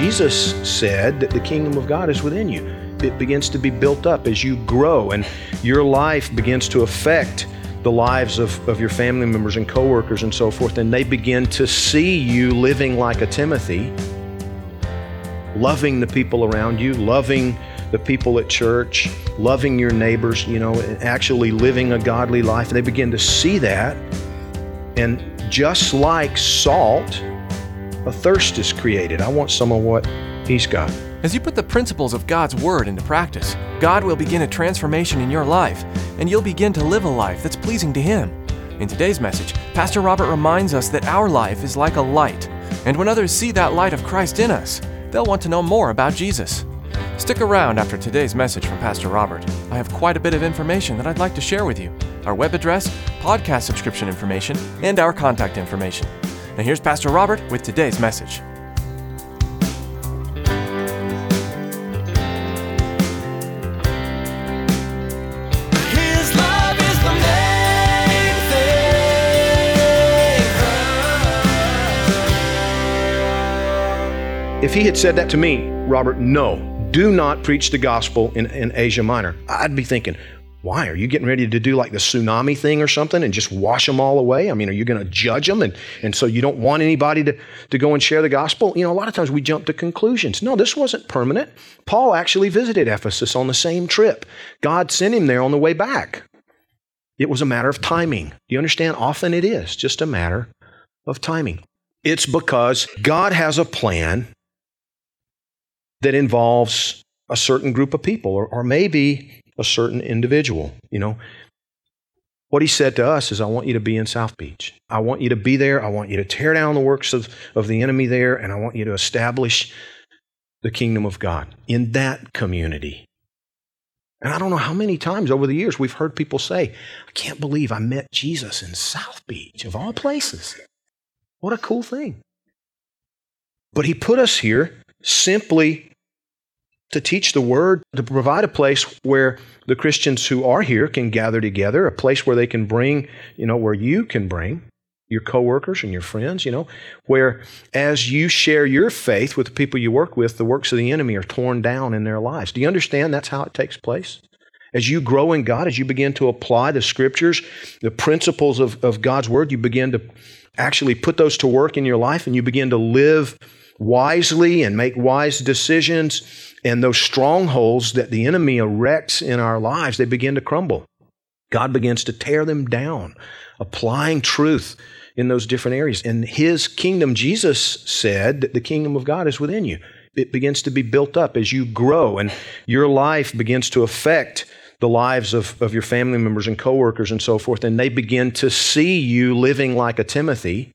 Jesus said that the kingdom of God is within you. It begins to be built up as you grow, and your life begins to affect the lives of, of your family members and coworkers and so forth, and they begin to see you living like a Timothy, loving the people around you, loving the people at church, loving your neighbors, you know, actually living a godly life. They begin to see that, and just like salt, a thirst is created. I want some of what he's got. As you put the principles of God's Word into practice, God will begin a transformation in your life, and you'll begin to live a life that's pleasing to Him. In today's message, Pastor Robert reminds us that our life is like a light, and when others see that light of Christ in us, they'll want to know more about Jesus. Stick around after today's message from Pastor Robert. I have quite a bit of information that I'd like to share with you our web address, podcast subscription information, and our contact information. Now, here's Pastor Robert with today's message. His love is the main thing. If he had said that to me, Robert, no, do not preach the gospel in, in Asia Minor, I'd be thinking, why? Are you getting ready to do like the tsunami thing or something and just wash them all away? I mean, are you going to judge them? And, and so you don't want anybody to, to go and share the gospel? You know, a lot of times we jump to conclusions. No, this wasn't permanent. Paul actually visited Ephesus on the same trip. God sent him there on the way back. It was a matter of timing. Do you understand? Often it is just a matter of timing. It's because God has a plan that involves a certain group of people, or, or maybe a certain individual. You know, what he said to us is, I want you to be in South Beach. I want you to be there. I want you to tear down the works of, of the enemy there, and I want you to establish the kingdom of God in that community. And I don't know how many times over the years we've heard people say, I can't believe I met Jesus in South Beach, of all places. What a cool thing. But he put us here simply to teach the word, to provide a place where the Christians who are here can gather together, a place where they can bring, you know, where you can bring your coworkers and your friends, you know, where as you share your faith with the people you work with, the works of the enemy are torn down in their lives. Do you understand that's how it takes place? As you grow in God, as you begin to apply the scriptures, the principles of, of God's word, you begin to actually put those to work in your life and you begin to live wisely and make wise decisions. And those strongholds that the enemy erects in our lives, they begin to crumble. God begins to tear them down, applying truth in those different areas. And his kingdom, Jesus said that the kingdom of God is within you. It begins to be built up as you grow, and your life begins to affect the lives of, of your family members and coworkers and so forth. And they begin to see you living like a Timothy,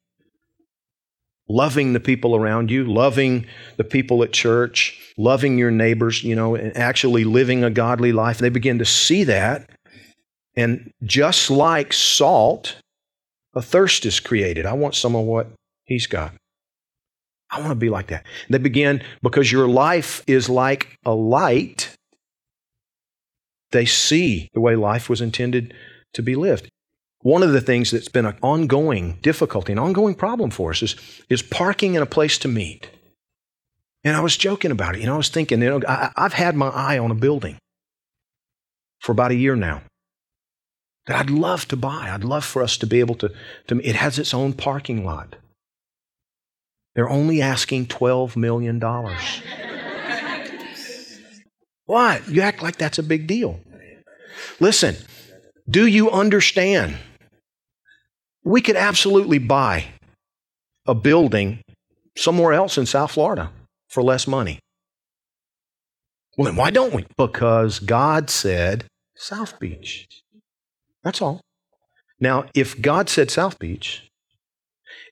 loving the people around you, loving the people at church, loving your neighbors, you know, and actually living a godly life. They begin to see that. And just like salt, a thirst is created. I want some of what he's got. I want to be like that. They begin, because your life is like a light, they see the way life was intended to be lived. One of the things that's been an ongoing difficulty, an ongoing problem for us is, is parking in a place to meet. And I was joking about it. You know, I was thinking, you know, I, I've had my eye on a building for about a year now that I'd love to buy. I'd love for us to be able to, to it has its own parking lot. They're only asking $12 million. what? You act like that's a big deal. Listen, do you understand? We could absolutely buy a building somewhere else in South Florida for less money. Well, then why don't we? Because God said South Beach. That's all. Now, if God said South Beach,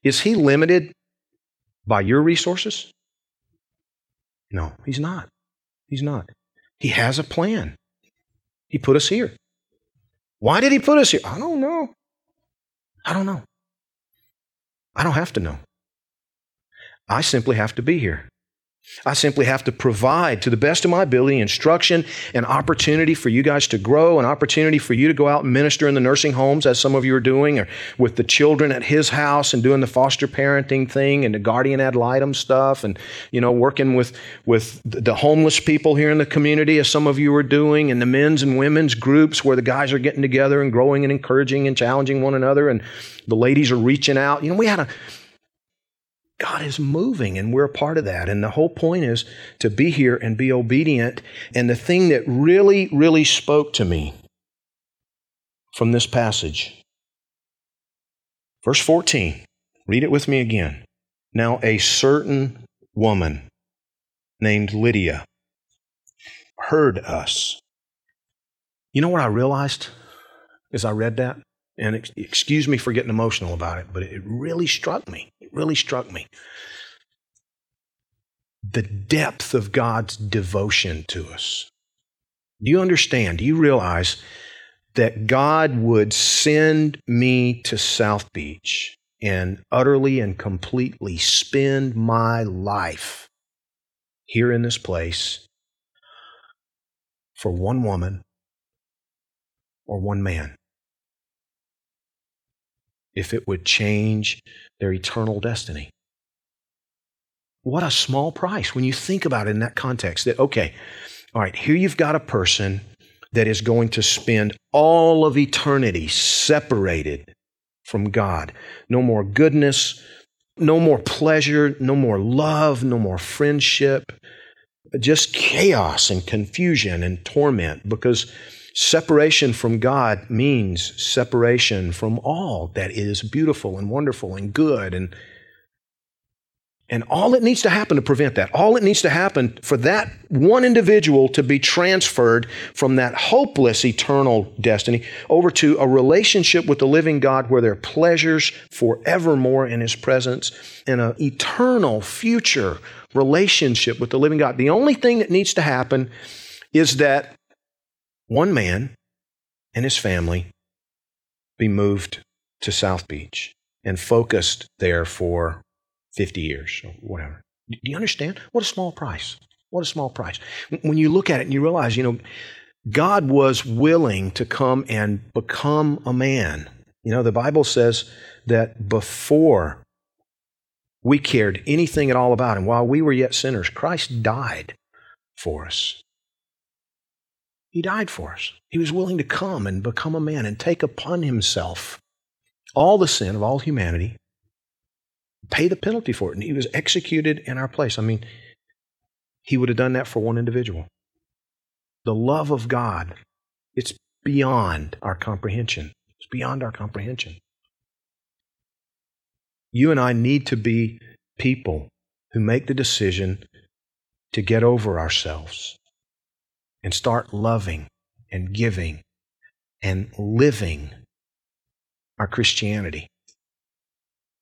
is He limited by your resources? No, He's not. He's not. He has a plan. He put us here. Why did He put us here? I don't know. I don't know. I don't have to know. I simply have to be here. I simply have to provide to the best of my ability instruction and opportunity for you guys to grow, an opportunity for you to go out and minister in the nursing homes, as some of you are doing, or with the children at his house and doing the foster parenting thing and the guardian ad litem stuff, and you know, working with with the homeless people here in the community, as some of you are doing, and the men's and women's groups where the guys are getting together and growing and encouraging and challenging one another, and the ladies are reaching out. You know, we had a God is moving and we're a part of that. And the whole point is to be here and be obedient. And the thing that really, really spoke to me from this passage, verse 14, read it with me again. Now, a certain woman named Lydia heard us. You know what I realized as I read that? And excuse me for getting emotional about it, but it really struck me. Really struck me. The depth of God's devotion to us. Do you understand? Do you realize that God would send me to South Beach and utterly and completely spend my life here in this place for one woman or one man? If it would change their eternal destiny. What a small price when you think about it in that context. That, okay, all right, here you've got a person that is going to spend all of eternity separated from God. No more goodness, no more pleasure, no more love, no more friendship, just chaos and confusion and torment because Separation from God means separation from all that is beautiful and wonderful and good and and all that needs to happen to prevent that, all that needs to happen for that one individual to be transferred from that hopeless eternal destiny over to a relationship with the living God where there are pleasures forevermore in His presence and an eternal future relationship with the living God. The only thing that needs to happen is that one man and his family be moved to South Beach and focused there for 50 years or whatever. Do you understand? What a small price. What a small price. When you look at it and you realize, you know, God was willing to come and become a man. You know, the Bible says that before we cared anything at all about him, while we were yet sinners, Christ died for us. He died for us. He was willing to come and become a man and take upon himself all the sin of all humanity, pay the penalty for it. And he was executed in our place. I mean, he would have done that for one individual. The love of God, it's beyond our comprehension. It's beyond our comprehension. You and I need to be people who make the decision to get over ourselves and start loving and giving and living our Christianity.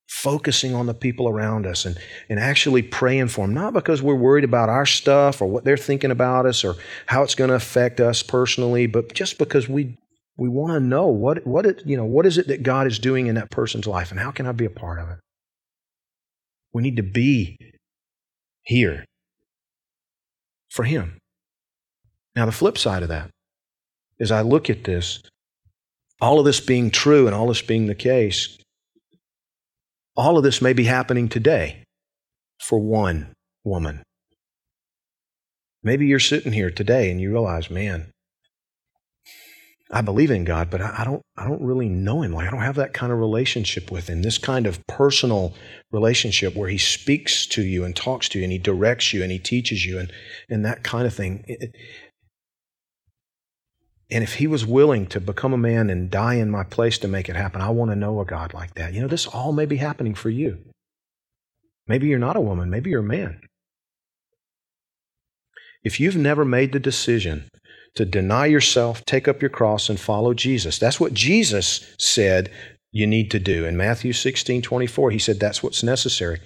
Focusing on the people around us and, and actually praying for them, not because we're worried about our stuff or what they're thinking about us or how it's going to affect us personally, but just because we we want to know what what it, you know what is it that God is doing in that person's life and how can I be a part of it? We need to be here for him. Now, the flip side of that is I look at this, all of this being true and all this being the case, all of this may be happening today for one woman. Maybe you're sitting here today and you realize, man, I believe in God, but I don't, I don't really know Him. Like I don't have that kind of relationship with Him. This kind of personal relationship where He speaks to you and talks to you and He directs you and He teaches you and, and that kind of thing. It, and if he was willing to become a man and die in my place to make it happen, I want to know a God like that. You know, this all may be happening for you. Maybe you're not a woman, maybe you're a man. If you've never made the decision to deny yourself, take up your cross, and follow Jesus, that's what Jesus said you need to do. In Matthew 16 24, he said that's what's necessary.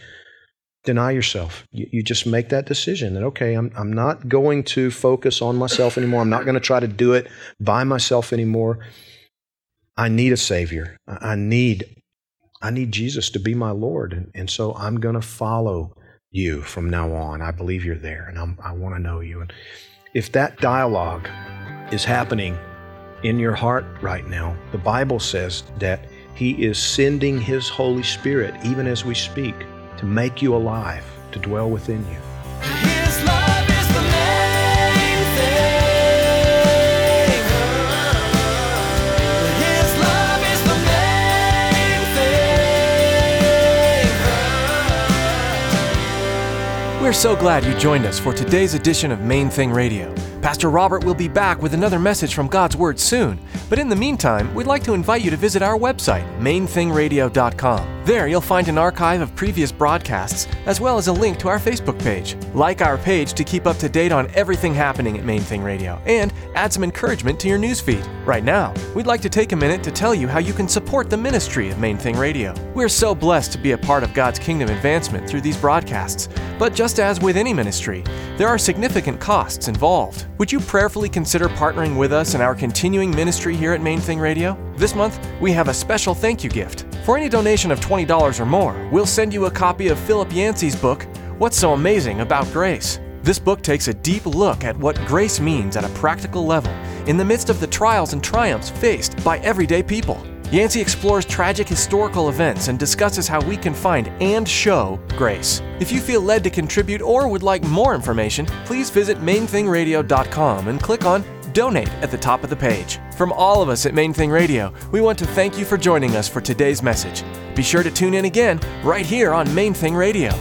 Deny yourself. You, you just make that decision that, okay, I'm, I'm not going to focus on myself anymore. I'm not going to try to do it by myself anymore. I need a Savior. I need, I need Jesus to be my Lord. And, and so I'm going to follow you from now on. I believe you're there and I'm, I want to know you. And if that dialogue is happening in your heart right now, the Bible says that He is sending His Holy Spirit, even as we speak, to make you alive, to dwell within you. His love is the main thing. His love is the main thing. We're so glad you joined us for today's edition of Main Thing Radio. Pastor Robert will be back with another message from God's Word soon. But in the meantime, we'd like to invite you to visit our website, mainthingradio.com. There you'll find an archive of previous broadcasts, as well as a link to our Facebook page. Like our page to keep up to date on everything happening at Main Thing Radio, and add some encouragement to your newsfeed. Right now, we'd like to take a minute to tell you how you can support the ministry of Main Thing Radio. We're so blessed to be a part of God's kingdom advancement through these broadcasts. But just as with any ministry, there are significant costs involved. Would you prayerfully consider partnering with us in our continuing ministry here at Main Thing Radio? This month, we have a special thank you gift. For any donation of $20 or more, we'll send you a copy of Philip Yancey's book, What's So Amazing About Grace. This book takes a deep look at what grace means at a practical level in the midst of the trials and triumphs faced by everyday people. Yancey explores tragic historical events and discusses how we can find and show grace. If you feel led to contribute or would like more information, please visit mainthingradio.com and click on Donate at the top of the page. From all of us at Main Thing Radio, we want to thank you for joining us for today's message. Be sure to tune in again right here on Main Thing Radio.